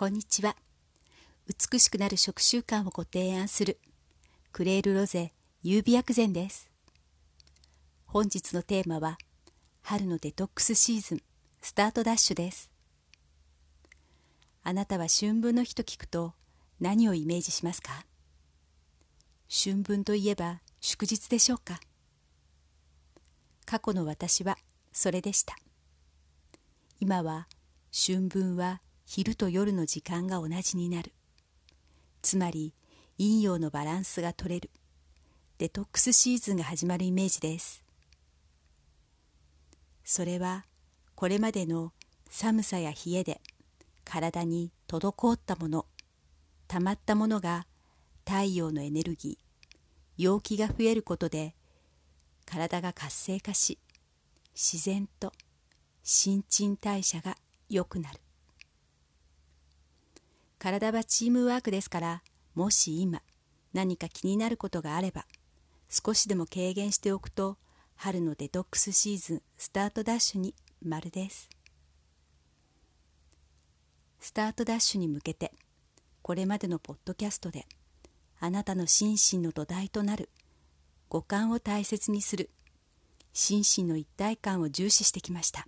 こんにちは。美しくなる食習慣をご提案する。クレールロゼ優美薬膳です。本日のテーマは春のデトックスシーズンスタートダッシュです。あなたは春分の日と聞くと何をイメージしますか？春分といえば祝日でしょうか？過去の私はそれでした。今は春分は昼と夜の時間が同じになる。つまり陰陽のバランスが取れる。デトックスシーズンが始まるイメージです。それはこれまでの寒さや冷えで体に滞ったもの溜まったものが太陽のエネルギー陽気が増えることで体が活性化し自然と新陳代謝が良くなる。体はチームワークですからもし今何か気になることがあれば少しでも軽減しておくと春のデトックスシーズンスタートダッシュに丸です。スタートダッシュに向けてこれまでのポッドキャストであなたの心身の土台となる五感を大切にする心身の一体感を重視してきました。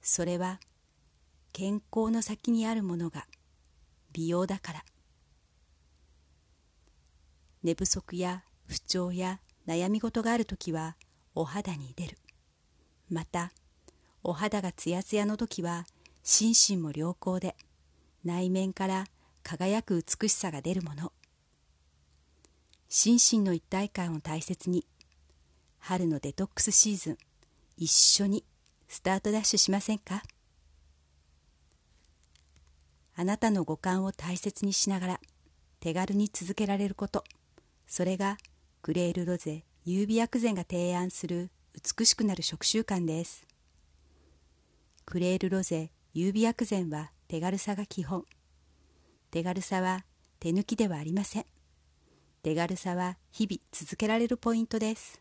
それは健康の先にあるものが美容だから。寝不足や不調や悩み事がある時はお肌に出る。またお肌がツヤツヤの時は心身も良好で内面から輝く美しさが出るもの。心身の一体感を大切に春のデトックスシーズン一緒にスタートダッシュしませんか？あなたの五感を大切にしながら手軽に続けられること。それがクレールロゼ優美薬膳が提案する美しくなる食習慣です。クレールロゼ優美薬膳は手軽さが基本。手軽さは手抜きではありません。手軽さは日々続けられるポイントです。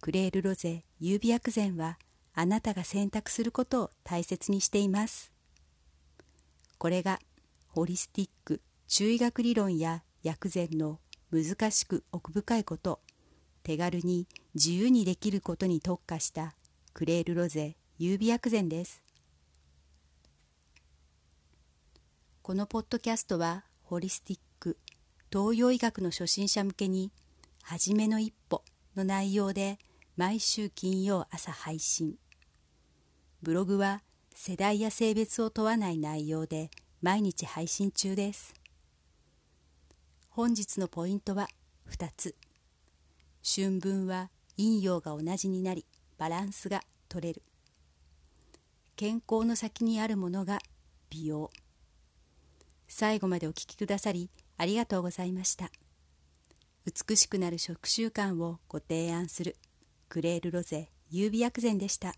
クレールロゼ優美薬膳はあなたが選択することを大切にしています。これがホリスティック中医学理論や薬膳の難しく奥深いこと手軽に自由にできることに特化したクレールロゼ優美薬膳です。このポッドキャストはホリスティック東洋医学の初心者向けに「はじめの一歩」の内容で毎週金曜朝配信。ブログは世代や性別を問わない内容で毎日配信中です。本日のポイントは2つ。春分は陰陽が同じになりバランスが取れる。健康の先にあるものが美容。最後までお聴きくださりありがとうございました。美しくなる食習慣をご提案するクレールロゼ優美薬膳でした。